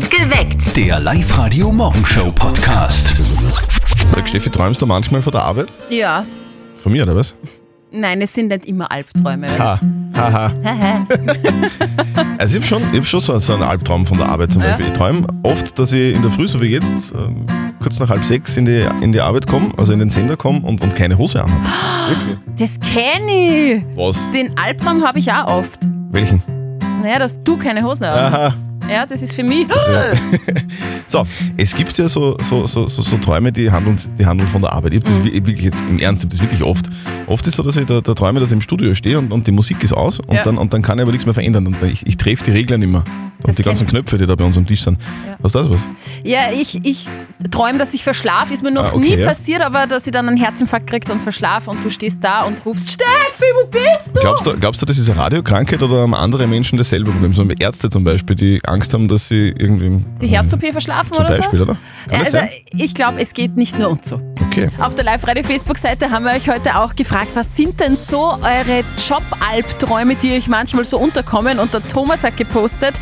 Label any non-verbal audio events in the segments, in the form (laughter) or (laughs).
Geweckt. Der Live-Radio-Morgenshow-Podcast. Sag Steffi, träumst du manchmal von der Arbeit? Ja. Von mir, oder was? Nein, es sind nicht immer Albträume, weißt Ha, haha. Haha. (laughs) Also ich habe schon, ich hab schon so, so einen Albtraum von der Arbeit zum Ja. Beispiel. Ich träume oft, dass ich in der Früh, so wie jetzt, ähm, kurz nach halb sechs in die, in die Arbeit komme, also in den Sender komme und, und keine Hose anhabe. (gasps) Wirklich? Das kenne ich. Was? Den Albtraum habe ich auch oft. Welchen? Naja, dass du keine Hose Aha. Hast. Ja, das ist für mich. (laughs) So, es gibt ja so, so, so, so, Träume, die handeln, die handeln von der Arbeit. Ich habe das wi- wirklich jetzt im Ernst, ich das wirklich oft. Oft ist so, dass ich da, träume, dass ich im Studio stehe und, und die Musik ist aus und, Ja. dann, und dann kann ich aber nichts mehr verändern. Und ich, ich treffe die Regler nicht mehr. Und Das die ganzen Knöpfe, die da bei uns am Tisch sind. Was ist das was? Ja, ich, ich träume, dass ich verschlafe. Ist mir noch Ah, okay, nie ja. passiert, aber dass ich dann einen Herzinfarkt kriegt und verschlafe und du stehst da und rufst, Steffi, wo bist du? Glaubst du, glaubst du, das ist eine Radiokrankheit oder haben andere Menschen dasselbe Problem? So Ärzte zum Beispiel, die Angst haben, dass sie irgendwie. Die Herz-OP verschlafen Zum oder Beispiel, so? oder? Das also, sein? ich glaube, es geht nicht nur uns so. Okay. Auf der Live-Radio-Facebook-Seite haben wir euch heute auch gefragt, was sind denn so eure Job-Albträume, die euch manchmal so unterkommen? Und der Thomas hat gepostet,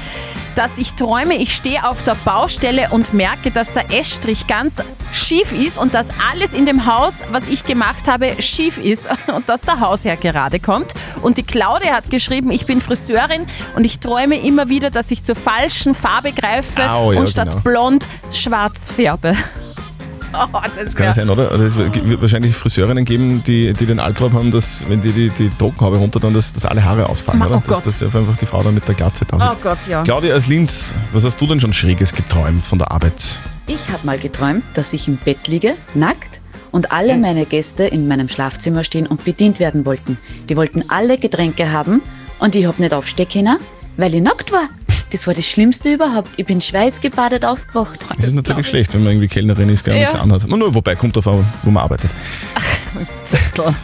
dass ich träume, ich stehe auf der Baustelle und merke, dass der Estrich ganz schief ist und dass alles in dem Haus, was ich gemacht habe, schief ist (laughs) und dass der Hausherr gerade kommt. Und die Claudia hat geschrieben, ich bin Friseurin und ich träume immer wieder, dass ich zur falschen Farbe greife Au, ja, und statt genau. blond schwarz färbe. (laughs) Oh, das Kann sein, oder? oder es wird wahrscheinlich Friseurinnen geben, die, die den Albtraum haben, dass, wenn die die, die Trockenhaube runter tun, dass, dass alle Haare ausfallen, Ma- oder? oh dass, Gott. dass einfach die Frau dann mit der Glatze da sitzt. Oh Gott, ja. Claudia aus Linz, was hast du denn schon Schräges geträumt von der Arbeit? Ich habe mal geträumt, dass ich im Bett liege, nackt, und alle meine Gäste in meinem Schlafzimmer stehen und bedient werden wollten. Die wollten alle Getränke haben und ich habe nicht aufstehen können, weil ich nackt war. Das war das Schlimmste überhaupt. Ich bin schweißgebadet aufgewacht. Das, ist natürlich schlecht, wenn man irgendwie Kellnerin ist, gar Ja. nichts anhat. Nur, wobei, kommt an, wo man arbeitet. Zettel.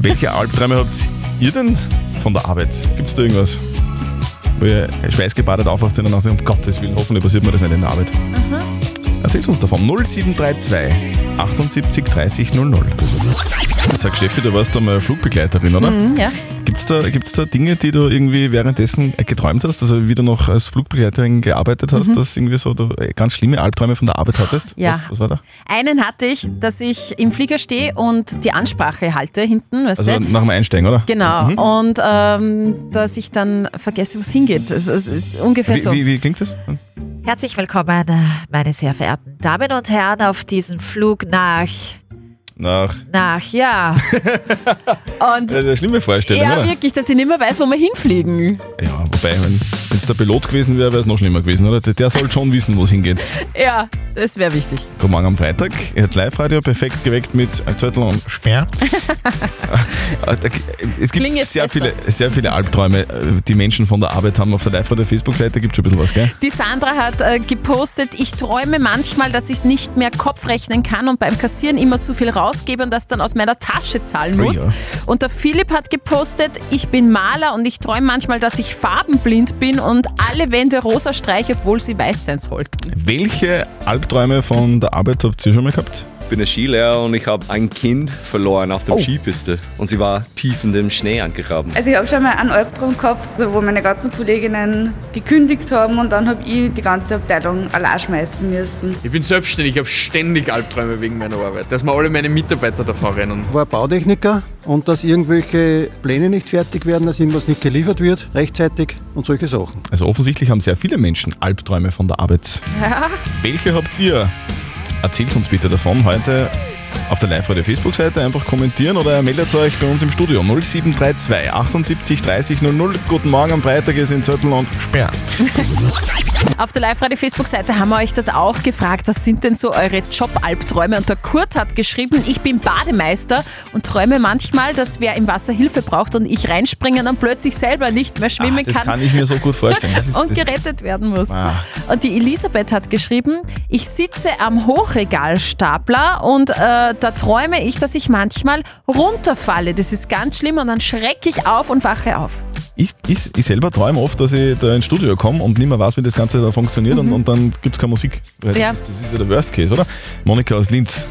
Welche Albträume habt ihr denn von der Arbeit? Gibt es da irgendwas? Wo ihr schweißgebadet aufwacht sind und dann sagt, um Gottes Willen, hoffentlich passiert mir das nicht in der Arbeit. Erzählt uns davon. 0732 78 30 00. Sag Steffi, du warst da mal Flugbegleiterin, oder? Mhm, ja. Gibt's da, gibt's da Dinge, die du irgendwie währenddessen äh, geträumt hast, also wie du noch als Flugbegleiterin gearbeitet hast, dass irgendwie so du äh, ganz schlimme Albträume von der Arbeit hattest? Ja. Was, was war da? Einen hatte ich, dass ich im Flieger stehe und die Ansprache halte hinten, weißt Also du? nach dem Einsteigen, oder? Genau. Und ähm, dass ich dann vergesse, wo es hingeht. Es, es ist ungefähr Wie, so. wie, wie klingt das? Herzlich willkommen, äh, meine sehr verehrten Damen und Herren, auf diesen Flug nach, Nach. nach, ja. (laughs) Und Das ist eine schlimme Vorstellung, ja, oder? wirklich, dass ich nicht mehr weiß, wo wir hinfliegen. Ja, wobei, wenn es der Pilot gewesen wäre, wäre es noch schlimmer gewesen, oder? Der, der soll schon wissen, wo es hingeht. (laughs) Ja, das wäre wichtig. Guten Morgen am Freitag. Ihr hört Live-Radio perfekt geweckt mit ein Zettel und Sperr. (laughs) es gibt Klingt jetzt sehr besser. viele, sehr viele Albträume, die Menschen von der Arbeit haben. Auf der Live-Radio-Facebook-Seite gibt es schon ein bisschen was, gell? Die Sandra hat äh, gepostet, ich träume manchmal, dass ich nicht mehr Kopf rechnen kann und beim Kassieren immer zu viel rausgebe und das dann aus meiner Tasche zahlen Oh muss. ja. Und der Philipp hat gepostet, ich bin Maler und ich träume manchmal, dass ich farbenblind bin und alle Wände rosa streiche, obwohl sie weiß sein sollten. Welche Albträume von der Arbeit habt ihr schon mal gehabt? Ich bin ein Skilehrer und ich habe ein Kind verloren auf der Skipiste und sie war tief in dem Schnee angegraben. Also ich habe schon mal einen Albtraum gehabt, wo meine ganzen Kolleginnen gekündigt haben und dann habe ich die ganze Abteilung allein schmeißen müssen. Ich bin selbstständig, ich habe ständig Albträume wegen meiner Arbeit, dass mir alle meine Mitarbeiter davor rennen. war Bautechniker und dass irgendwelche Pläne nicht fertig werden, dass irgendwas nicht geliefert wird, rechtzeitig und solche Sachen. Also offensichtlich haben sehr viele Menschen Albträume von der Arbeit. Welche habt ihr? Erzählt uns bitte davon heute auf der Live-Radio-Facebook-Seite. Einfach kommentieren oder meldet euch bei uns im Studio 0732 78 30 00. Guten Morgen am Freitag, ihr sind Zettel und Sperr. (laughs) Auf der Live-Radio-Facebook-Seite haben wir euch das auch gefragt. Was sind denn so eure Job-Albträume? Und der Kurt hat geschrieben, ich bin Bademeister und träume manchmal, dass wer im Wasser Hilfe braucht und ich reinspringen und plötzlich selber nicht mehr schwimmen Ah, das kann. kann ich mir so gut vorstellen. Das (laughs) ist, und das, gerettet werden muss. Ah. Und die Elisabeth hat geschrieben, ich sitze am Hochregalstapler und äh, da träume ich, dass ich manchmal runterfalle. Das ist ganz schlimm und dann schrecke ich auf und wache auf. ich, ich, ich selber träume oft, dass ich da ins Studio komme und nicht mehr weiß, wie das Ganze da funktioniert und, und dann gibt es keine Musik. Weil Ja. das, ist, das ist ja der Worst Case, oder? Monika aus Linz,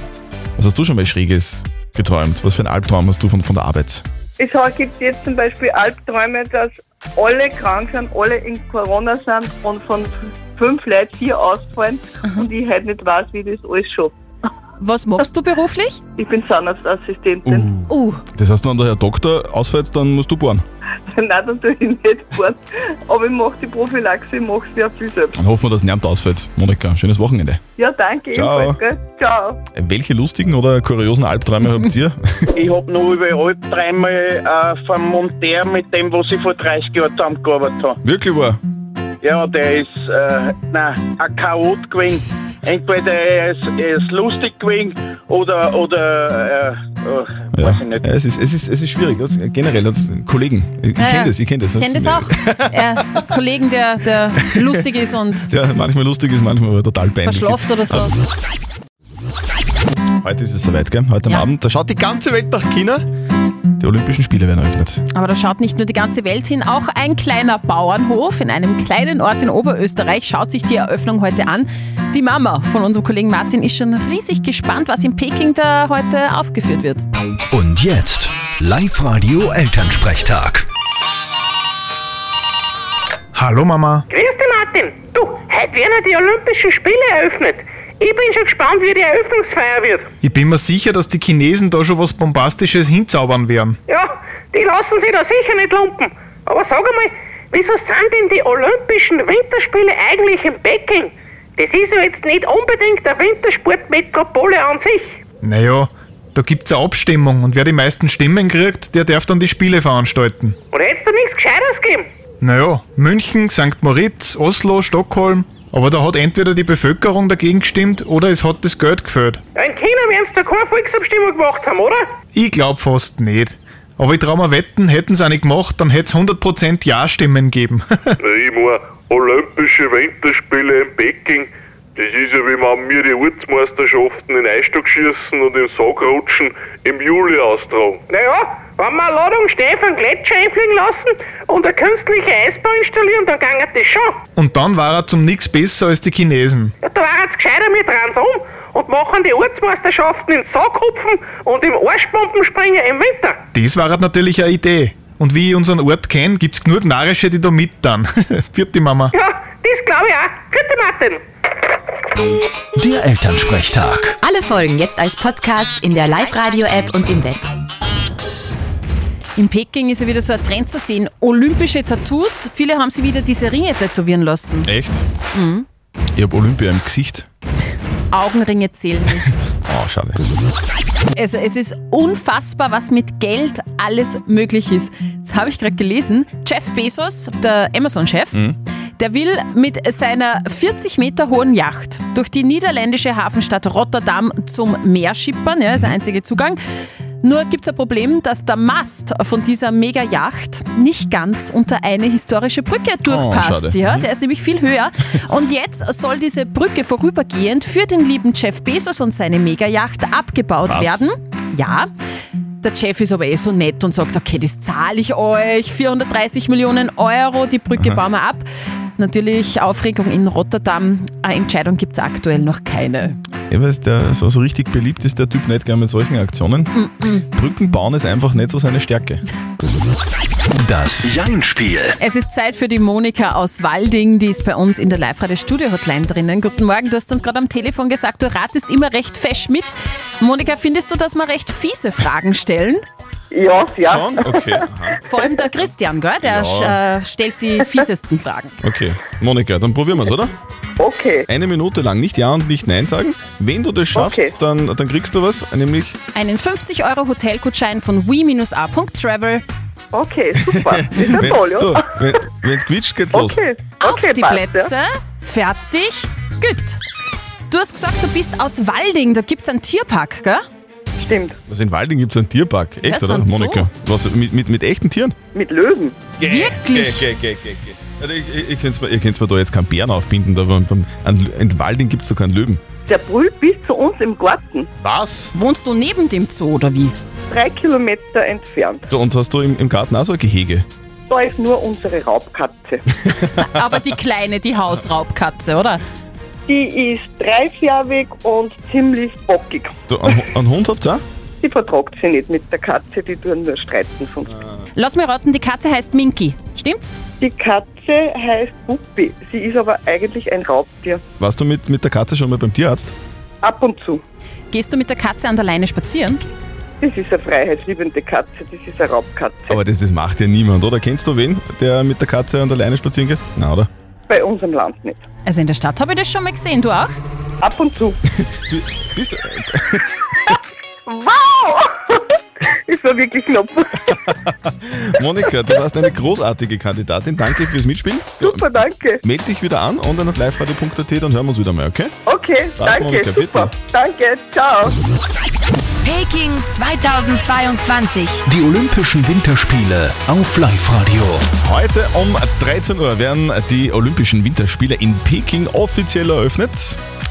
was hast du schon mal Schräges geträumt? Was für ein Albtraum hast du von, von der Arbeit? Es gibt jetzt zum Beispiel Albträume, dass alle krank sind, alle in Corona sind und von fünf Leuten vier ausfallen und ich halt nicht weiß, wie das alles schafft. Was machst du beruflich? Ich bin Zahnarztassistentin. Uh, Das heißt, wenn der Herr Doktor ausfällt, dann musst du bohren. (laughs) Nein, natürlich nicht fahren. Aber ich mache die Prophylaxe, ich mache sie ja viel selbst. Dann hoffen wir, dass niemand ausfällt. Monika, schönes Wochenende. Ja, danke Ciao. ebenfalls. Gell? Ciao. Äh, Welche lustigen oder kuriosen Albträume habt ihr? (laughs) Ich hab noch überall dreimal äh, vom Monteur mit dem, was ich vor 30 Jahren zusammengearbeitet habe. Wirklich wahr? Ja, der ist äh, nein, ein Chaot gewesen. Entweder er ist, er lustig gewesen oder, oder äh, äh, Ja. weiß ich nicht. Ja, es, ist, es, ist, es ist schwierig. Also, generell, als Kollegen. Ich Ja, kenne ja. das, ich kenne das. Ich kenn das auch. Ja, so Kollegen, der, der lustig ist und (laughs) Der manchmal lustig ist, manchmal aber total peinlich. verschlaft oder so. Heute ist es soweit, gell? Heute am Ja. Abend. Da schaut die ganze Welt nach China. Die Olympischen Spiele werden eröffnet. Aber da schaut nicht nur die ganze Welt hin, auch ein kleiner Bauernhof in einem kleinen Ort in Oberösterreich schaut sich die Eröffnung heute an. Die Mama von unserem Kollegen Martin ist schon riesig gespannt, was in Peking da heute aufgeführt wird. Und jetzt Live-Radio Elternsprechtag. Hallo Mama. Grüß dich, Martin. Du, heute werden die Olympischen Spiele eröffnet. Ich bin schon gespannt, wie die Eröffnungsfeier wird. Ich bin mir sicher, dass die Chinesen da schon was Bombastisches hinzaubern werden. Ja, die lassen sich da sicher nicht lumpen. Aber sag einmal, wieso sind denn die Olympischen Winterspiele eigentlich in Peking? Das ist ja jetzt nicht unbedingt eine Wintersportmetropole an sich. Naja, da gibt's eine Abstimmung und wer die meisten Stimmen kriegt, der darf dann die Spiele veranstalten. Oder hättest du nichts Gescheites gegeben? Naja, München, St. Moritz, Oslo, Stockholm. Aber da hat entweder die Bevölkerung dagegen gestimmt oder es hat das Geld gefällt. Ja, in China werden sie da keine Volksabstimmung gemacht haben, oder? Ich glaub fast nicht. Aber ich trau mir wetten, hätten sie nicht gemacht, dann hätt's 100% Ja-Stimmen gegeben. (laughs) Ich meine, Olympische Winterspiele in Peking, das ist ja wie wenn wir die Ortsmeisterschaften in Eisstockschießen und im Saugrutschen im Juli austragen. Naja, wenn wir eine Ladung Schnee vom Gletscher einfliegen lassen und eine künstliche Eisbahn installieren, dann ging das schon. Und dann war er zum nix besser als die Chinesen. Ja, da wären jetzt gescheiter mit dran um und machen die Ortsmeisterschaften in Sackhupfen und im Arschbombenspringen im Winter. Das war halt natürlich eine Idee. Und wie ich unseren Ort kenne, gibt's genug Narische, die da mit dann. (laughs) Vierte Mama. Ja, das glaube ich auch. Gute Martin. Der Elternsprechtag. Alle Folgen jetzt als Podcast in der Live-Radio-App und im Web. In Peking ist ja wieder so ein Trend zu sehen. Olympische Tattoos. Viele haben sie wieder diese Ringe tätowieren lassen. Echt? Mhm. Ich habe Olympia im Gesicht. (laughs) Augenringe zählen nicht. Oh, (laughs) schade. Also es ist unfassbar, was mit Geld alles möglich ist. Das habe ich gerade gelesen. Jeff Bezos, der Amazon-Chef, der will mit seiner 40 Meter hohen Yacht durch die niederländische Hafenstadt Rotterdam zum Meer schippern. Ja, ist der einzige Zugang. Nur gibt es ein Problem, dass der Mast von dieser Mega-Yacht nicht ganz unter eine historische Brücke durchpasst. schade. ja, Mhm. der ist nämlich viel höher. Und jetzt soll diese Brücke vorübergehend für den lieben Jeff Bezos und seine Mega-Yacht abgebaut Was? werden. Ja. Der Chef ist aber eh so nett und sagt, okay, das zahle ich euch, 430 Millionen Euro, die Brücke Aha. bauen wir ab. Natürlich Aufregung in Rotterdam, eine Entscheidung gibt es aktuell noch keine. Ich weiß, der, so, so richtig beliebt ist der Typ nicht gern mit solchen Aktionen. Brücken bauen ist einfach nicht so seine Stärke. Das Jein-Spiel. Es ist Zeit für die Monika aus Walding, die ist bei uns in der Live-Radio-Studio-Hotline drinnen. Guten Morgen, du hast uns gerade am Telefon gesagt, du ratest immer recht fesch mit. Monika, findest du, dass wir recht fiese Fragen stellen? Ja, ja. Schon? Okay. Aha. Vor allem der Christian, gell? der Ja. äh, stellt die fiesesten Fragen. Okay. Monika, dann probieren wir es, oder? Okay. Eine Minute lang nicht Ja und nicht Nein sagen. Wenn du das schaffst, Okay. dann, dann kriegst du was, nämlich Einen 50-Euro-Hotelgutschein von we-a.travel. Okay, super. Das (laughs) ist ja wenn toll, ja. wenn es quietscht, geht's los. Okay. Auf Okay, die passt, Plätze, ja. fertig, gut. Du hast gesagt, du bist aus Walding, da gibt es einen Tierpark, gell? Stimmt. Was in Walding gibt es einen Tierpark. Echt, Ja, so oder, ein Zoo. Monika? Was, mit, mit, mit echten Tieren? Mit Löwen. Wirklich? Geh, geh, geh, geh, geh. Also ich könnt's mir, ihr könnt's mir da jetzt keinen Bären aufbinden, aber in Walding gibt es da keinen Löwen. Der brüllt bis zu uns im Garten. Was? Wohnst du neben dem Zoo oder wie? Drei Kilometer entfernt. So, und hast du im, im Garten auch so ein Gehege? Da ist nur unsere Raubkatze. (laughs) Aber die kleine, die Hausraubkatze, oder? Die ist dreifjährig und ziemlich bockig. Du, einen, einen Hund habt ihr auch? Die vertragt sich nicht mit der Katze, die tun nur streiten sonst. Lass mir raten, die Katze heißt Minky. Stimmt's? Die Katze heißt Puppi. Sie ist aber eigentlich ein Raubtier. Warst du mit, mit der Katze schon mal beim Tierarzt? Ab und zu. Gehst du mit der Katze an der Leine spazieren? Das ist eine freiheitsliebende Katze. Das ist eine Raubkatze. Aber das, das macht ja niemand, oder? Kennst du wen, der mit der Katze an der Leine spazieren geht? Na, oder? Bei uns im Land nicht. Also in der Stadt habe ich das schon mal gesehen. Du auch? Ab und zu. (laughs) Bist, (laughs) Wow! Das war wirklich knapp. (laughs) Monika, du warst eine großartige Kandidatin. Danke fürs Mitspielen. Super, danke. Meld dich wieder an und dann auf liveradio.at, dann hören wir uns wieder mal, okay? Okay, Passt, danke. Monika, super. bitte. Danke, ciao. Peking 2022. Die Olympischen Winterspiele auf Live-Radio. Heute um 13 Uhr werden die Olympischen Winterspiele in Peking offiziell eröffnet.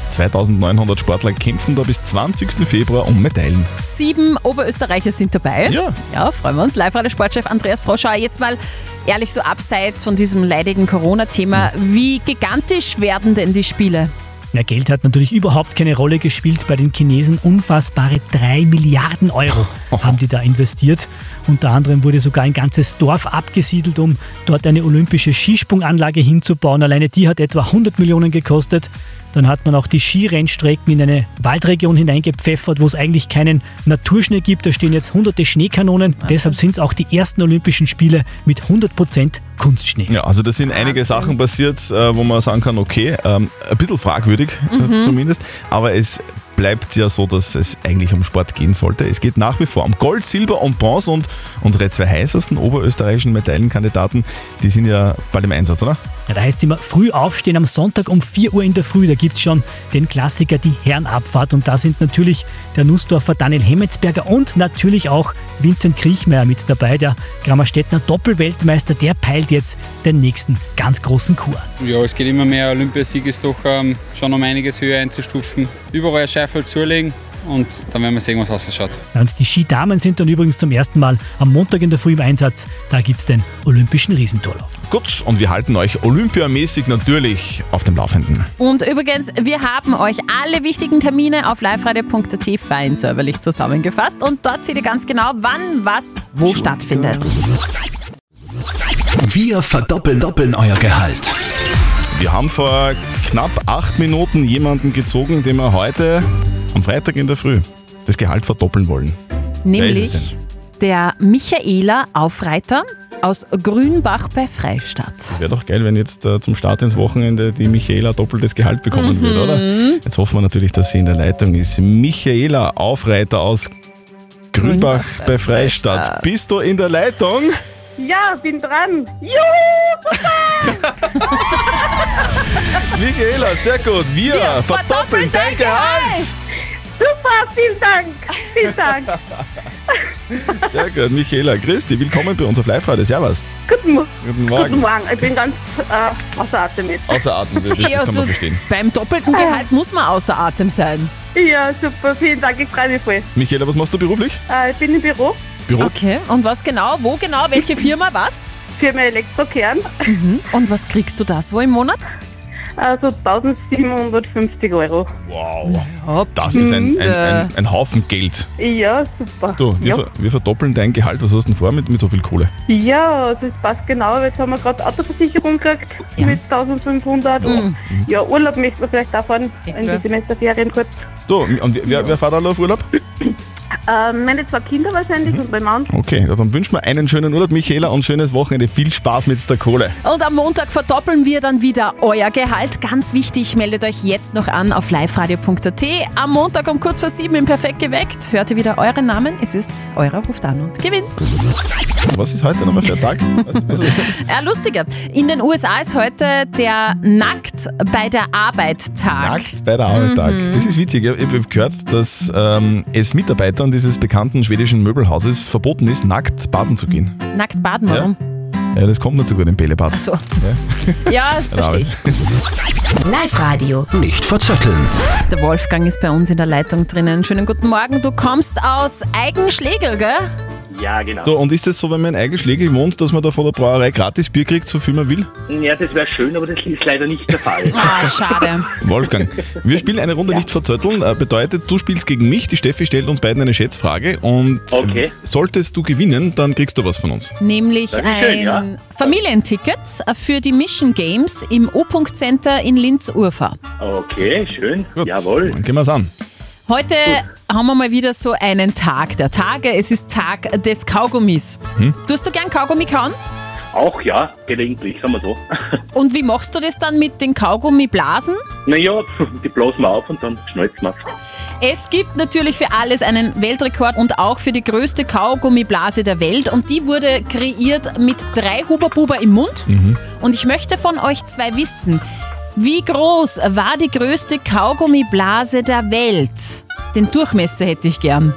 2900 Sportler kämpfen da bis 20. Februar um Medaillen. Sieben Oberösterreicher sind dabei. Ja. Ja, freuen wir uns. Live-Radio-Sportchef Andreas Froschauer. Jetzt mal ehrlich so abseits von diesem leidigen Corona-Thema. Wie gigantisch werden denn die Spiele? Ja, Geld hat natürlich überhaupt keine Rolle gespielt bei den Chinesen. Unfassbare 3 Milliarden Euro (laughs) haben die da investiert. Unter anderem wurde sogar ein ganzes Dorf abgesiedelt, um dort eine olympische Skisprunganlage hinzubauen. Alleine die hat etwa 100 Millionen gekostet. Dann hat man auch die Skirennstrecken in eine Waldregion hineingepfeffert, wo es eigentlich keinen Naturschnee gibt. Da stehen jetzt hunderte Schneekanonen. Deshalb sind es auch die ersten Olympischen Spiele mit 100% Kunstschnee. Ja, also da sind einige Sachen passiert, äh, wo man sagen kann, okay, ähm, ein bisschen fragwürdig äh, Mhm. zumindest, aber es bleibt ja so, dass es eigentlich um Sport gehen sollte. Es geht nach wie vor um Gold, Silber und Bronze und unsere zwei heißesten oberösterreichischen Medaillenkandidaten, die sind ja bald im Einsatz, oder? Ja, da heißt es immer früh aufstehen am Sonntag um 4 Uhr in der Früh. Da gibt es schon den Klassiker, die Herrenabfahrt. Und da sind natürlich der Nussdorfer Daniel Hemmetsberger und natürlich auch Vincent Kriechmeier mit dabei. Der Grammerstädtner Doppelweltmeister, der peilt jetzt den nächsten ganz großen an. Ja, es geht immer mehr. Olympiasieg ist doch ähm, schon um einiges höher einzustufen. Überall Scheifel zulegen und dann werden wir sehen, was ausschaut. Und die Skidamen sind dann übrigens zum ersten Mal am Montag in der Früh im Einsatz. Da gibt es den Olympischen Riesentorlauf. Gut, und wir halten euch olympiamäßig natürlich auf dem Laufenden. Und übrigens, wir haben euch alle wichtigen Termine auf liveradio.at fein säuberlich zusammengefasst und dort seht ihr ganz genau, wann was wo stattfindet. Wir verdoppeln doppeln euer Gehalt. Wir haben vor knapp acht Minuten jemanden gezogen, dem wir heute am Freitag in der Früh das Gehalt verdoppeln wollen. Nämlich der Michaela Aufreiter aus Grünbach bei Freistadt. Wäre doch geil, wenn jetzt äh, zum Start ins Wochenende die Michaela doppeltes Gehalt bekommen Mhm. würde, oder? Jetzt hoffen wir natürlich, dass sie in der Leitung ist. Michaela Aufreiter aus Grünbach bei Freistadt. Bist du in der Leitung? Ja, bin dran. Juhu, super! (laughs) Michaela, sehr gut. Wir, verdoppeln dein Gehalt. Super, vielen Dank. Vielen Dank. Sehr gut, Michaela. Christi, willkommen bei uns auf Live-Radio. Servus. Guten, Mo Guten Morgen. Guten Morgen. Ich bin ganz äh, außer Atem jetzt. Außer Atem, das Ja, kann man du- verstehen. Beim doppelten Gehalt muss man außer Atem sein. Ja, super. Vielen Dank. Ich freue mich voll. Michaela, was machst du beruflich? Äh, ich bin im Büro. Büro? Okay, und was genau? Wo genau? Welche Firma? Was? Firma Elektrokern. Mhm. Und was kriegst du da so im Monat? Also 1750 Euro. Wow. Das ist ein, ein, ein, ein Haufen Geld. Ja, super. Du, wir, ja. ver, wir verdoppeln dein Gehalt. Was hast du denn vor mit, mit so viel Kohle? Ja, das passt genau. Jetzt haben wir gerade Autoversicherung gekriegt mit 1500 und Mhm. ja, Urlaub möchten wir vielleicht auch fahren in die Semesterferien kurz. Du, und wer, wer fährt alle auf Urlaub? (coughs) Ähm, meine zwei Kinder wahrscheinlich Mhm. und mein Mann. Okay, ja, dann wünschen wir einen schönen Urlaub, Michaela, und schönes Wochenende. Viel Spaß mit der Kohle. Und am Montag verdoppeln wir dann wieder euer Gehalt. Ganz wichtig, meldet euch jetzt noch an auf liveradio.at. Am Montag um kurz vor sieben im Perfekt geweckt. Hört ihr wieder euren Namen. Es ist eurer ruft an und gewinnt. Was ist heute nochmal für ein Tag? (laughs) Also, Ja, lustiger. In den USA ist heute der Nackt bei der Arbeit Tag. Nackt bei der Arbeit Tag. Mhm. Das ist witzig. Ich habe gehört, dass ähm, es Mitarbeitern dieses bekannten schwedischen Möbelhauses verboten ist, nackt baden zu gehen. Nackt baden, warum? Ja, das kommt nicht so gut im Bällebad. Ach so. Ja, Ja, das (laughs) verstehe ich. Live-Radio. Nicht verzetteln. Der Wolfgang ist bei uns in der Leitung drinnen. Schönen guten Morgen. Du kommst aus Eigenschlegel, gell? Ja, genau. So, und ist das so, wenn man in Eigenschlägel wohnt, dass man da von der Brauerei gratis Bier kriegt, so viel man will? Ja, das wäre schön, aber das ist leider nicht der Fall. (laughs) Ah, schade. Wolfgang, wir spielen eine Runde nicht verzötteln. Äh, Bedeutet, du spielst gegen mich, die Steffi stellt uns beiden eine Schätzfrage und Okay. solltest du gewinnen, dann kriegst du was von uns. Nämlich ein schön, ja. Familienticket für die Mission Games im O-Punkt Center in Linz-Urfa. Okay, schön. Jawohl. Dann gehen wir's an. Heute haben wir mal wieder so einen Tag der Tage. Es ist Tag des Kaugummis. Hm? Tust du gern Kaugummi kauen? Auch ja, gelegentlich, sagen wir so. (laughs) Und wie machst du das dann mit den Kaugummiblasen? naja, (laughs) die blasen wir auf und dann schnalzen wir Es gibt natürlich für alles einen Weltrekord und auch für die größte Kaugummiblase der Welt. Und die wurde kreiert mit drei Huber-Buber im Mund. Und ich möchte von euch zwei wissen, wie groß war die größte Kaugummiblase der Welt? Den Durchmesser hätte ich gern.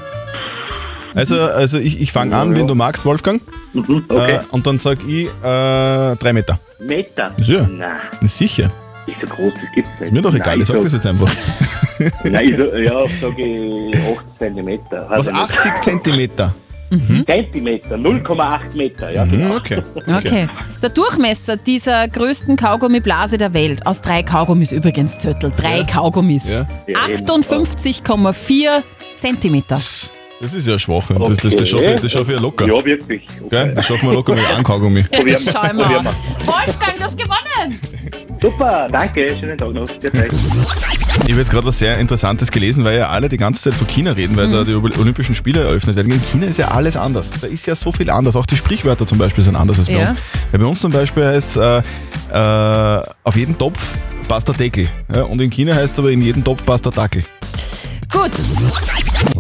Also, also ich, ich fange an, wenn du magst, Wolfgang. Mhm, okay. Äh, und dann sag ich äh, drei Meter. Meter? Ja. Nein, Sicher. ist so groß, das gibt's nicht. Ist mir doch egal, ich sag das jetzt einfach. Nein, ich so, ja, sage ich 80 Zentimeter. Was, Also 80 Zentimeter? Zentimeter, 0,8 Meter, ja. Mhm, genau. (laughs) okay. Okay. Der Durchmesser dieser größten Kaugummiblase der Welt, aus drei Kaugummis übrigens, Zöttel, drei Kaugummis, Ja. Ja, eben. 58,4 Zentimeter. Das ist ja schwach. und Das, das, das schaffe ich, das schaffe ich ja locker. Ja, wirklich. Gell? Das schaffen wir locker mit einem Kaugummi. Schau mal. Probieren wir. Wolfgang, du hast gewonnen! (laughs) Super, danke, schönen Tag noch. Ich habe jetzt gerade was sehr Interessantes gelesen, weil ja alle die ganze Zeit von China reden, weil da die Olympischen Spiele eröffnet werden. In China ist ja alles anders. Da ist ja so viel anders. Auch die Sprichwörter zum Beispiel sind anders als bei Ja. uns. Weil bei uns zum Beispiel heißt es, äh, äh, auf jeden Topf passt der Deckel. Ja? Und in China heißt es aber, in jeden Topf passt der Dackel. Gut.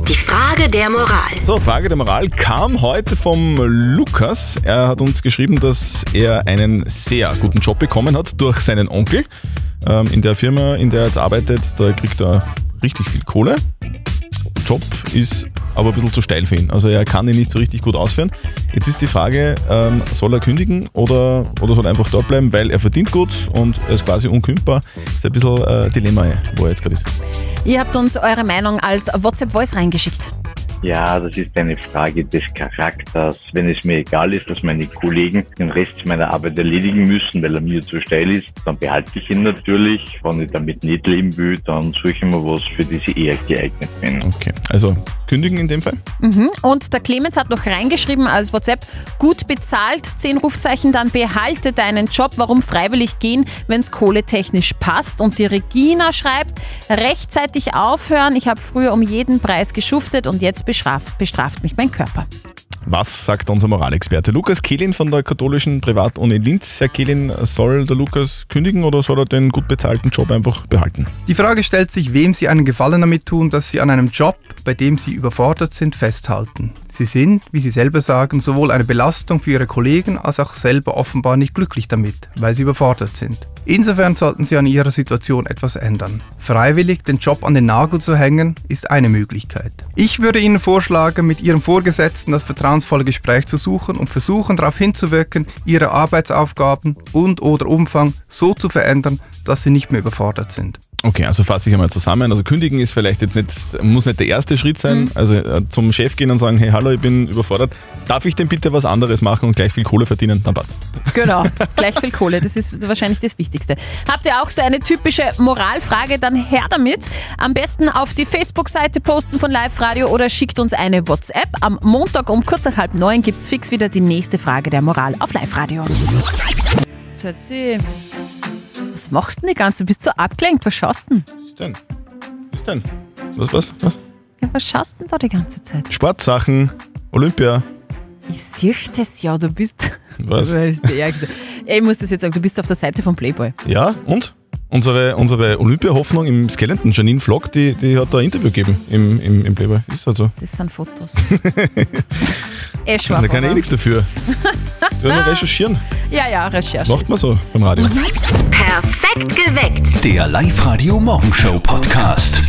Die Frage der Moral. So, Frage der Moral kam heute vom Lukas. Er hat uns geschrieben, dass er einen sehr guten Job bekommen hat durch seinen Onkel. Ähm, in der Firma, in der er jetzt arbeitet, da kriegt er richtig viel Kohle. Job ist aber ein bisschen zu steil für ihn. Also er kann ihn nicht so richtig gut ausführen. Jetzt ist die Frage, ähm, soll er kündigen oder, oder soll er einfach dort bleiben, weil er verdient gut und er ist quasi unkündbar. Ist ein bisschen äh, Dilemma, wo er jetzt gerade ist. Ihr habt uns eure Meinung als WhatsApp-Voice reingeschickt. Ja, das ist eine Frage des Charakters. Wenn es mir egal ist, dass meine Kollegen den Rest meiner Arbeit erledigen müssen, weil er mir zu steil ist, dann behalte ich ihn natürlich. Wenn ich damit nicht leben will, dann suche ich mir was, für das ich eher geeignet bin. Okay, also kündigen in dem Fall? Mhm. Und der Clemens hat noch reingeschrieben als WhatsApp, gut bezahlt, 10 Rufzeichen, dann behalte deinen Job. Warum freiwillig gehen, wenn es kohletechnisch passt? Und die Regina schreibt, rechtzeitig aufhören. Ich habe früher um jeden Preis geschuftet und jetzt bestraft, bestraft mich mein Körper. Was sagt unser Moralexperte Lukas Kehlin von der katholischen Privatuni Linz? Herr Kehlin, soll der Lukas kündigen oder soll er den gut bezahlten Job einfach behalten? Die Frage stellt sich, wem Sie einen Gefallen damit tun, dass Sie an einem Job, bei dem Sie überfordert sind, festhalten. Sie sind, wie Sie selber sagen, sowohl eine Belastung für Ihre Kollegen als auch selber offenbar nicht glücklich damit, weil Sie überfordert sind. Insofern sollten Sie an Ihrer Situation etwas ändern. Freiwillig den Job an den Nagel zu hängen, ist eine Möglichkeit. Ich würde Ihnen vorschlagen, mit Ihrem Vorgesetzten das vertrauensvolle Gespräch zu suchen und versuchen darauf hinzuwirken, Ihre Arbeitsaufgaben und oder Umfang so zu verändern, dass Sie nicht mehr überfordert sind. Okay, also fasse ich einmal zusammen. Also kündigen ist vielleicht jetzt nicht, muss nicht der erste Schritt sein. Mhm. Also äh, zum Chef gehen und sagen, hey, hallo, ich bin überfordert. Darf ich denn bitte was anderes machen und gleich viel Kohle verdienen? Dann passt. Genau, (laughs) gleich viel Kohle, das ist wahrscheinlich das Wichtigste. Habt ihr auch so eine typische Moralfrage, dann her damit. Am besten auf die Facebook-Seite posten von Live Radio oder schickt uns eine WhatsApp. Am Montag um kurz nach halb neun gibt es fix wieder die nächste Frage der Moral auf Live Radio. Zötti, was machst du denn die ganze? Bist du abgelenkt? Was schaust du denn? Was ist denn? Was ist denn? Was, was, was? Ja, was schaust du denn da die ganze Zeit? Sportsachen, Olympia. Ich sehe das ja, du bist. Was? Du bist der Ärgste. Ich muss das jetzt sagen, du bist auf der Seite von Playboy. Ja, und? Unsere, unsere Olympia-Hoffnung im Skeleton, Janine Flock, die, die hat da ein Interview gegeben im, im, im Playboy. Ist halt so. Das sind Fotos. (laughs) eh schon. Da kann ich eh nichts dafür. Du nur (laughs) recherchieren. Ja, ja, Recherche. Macht man so beim Radio. Perfekt geweckt. Der Live-Radio Morgenshow Podcast.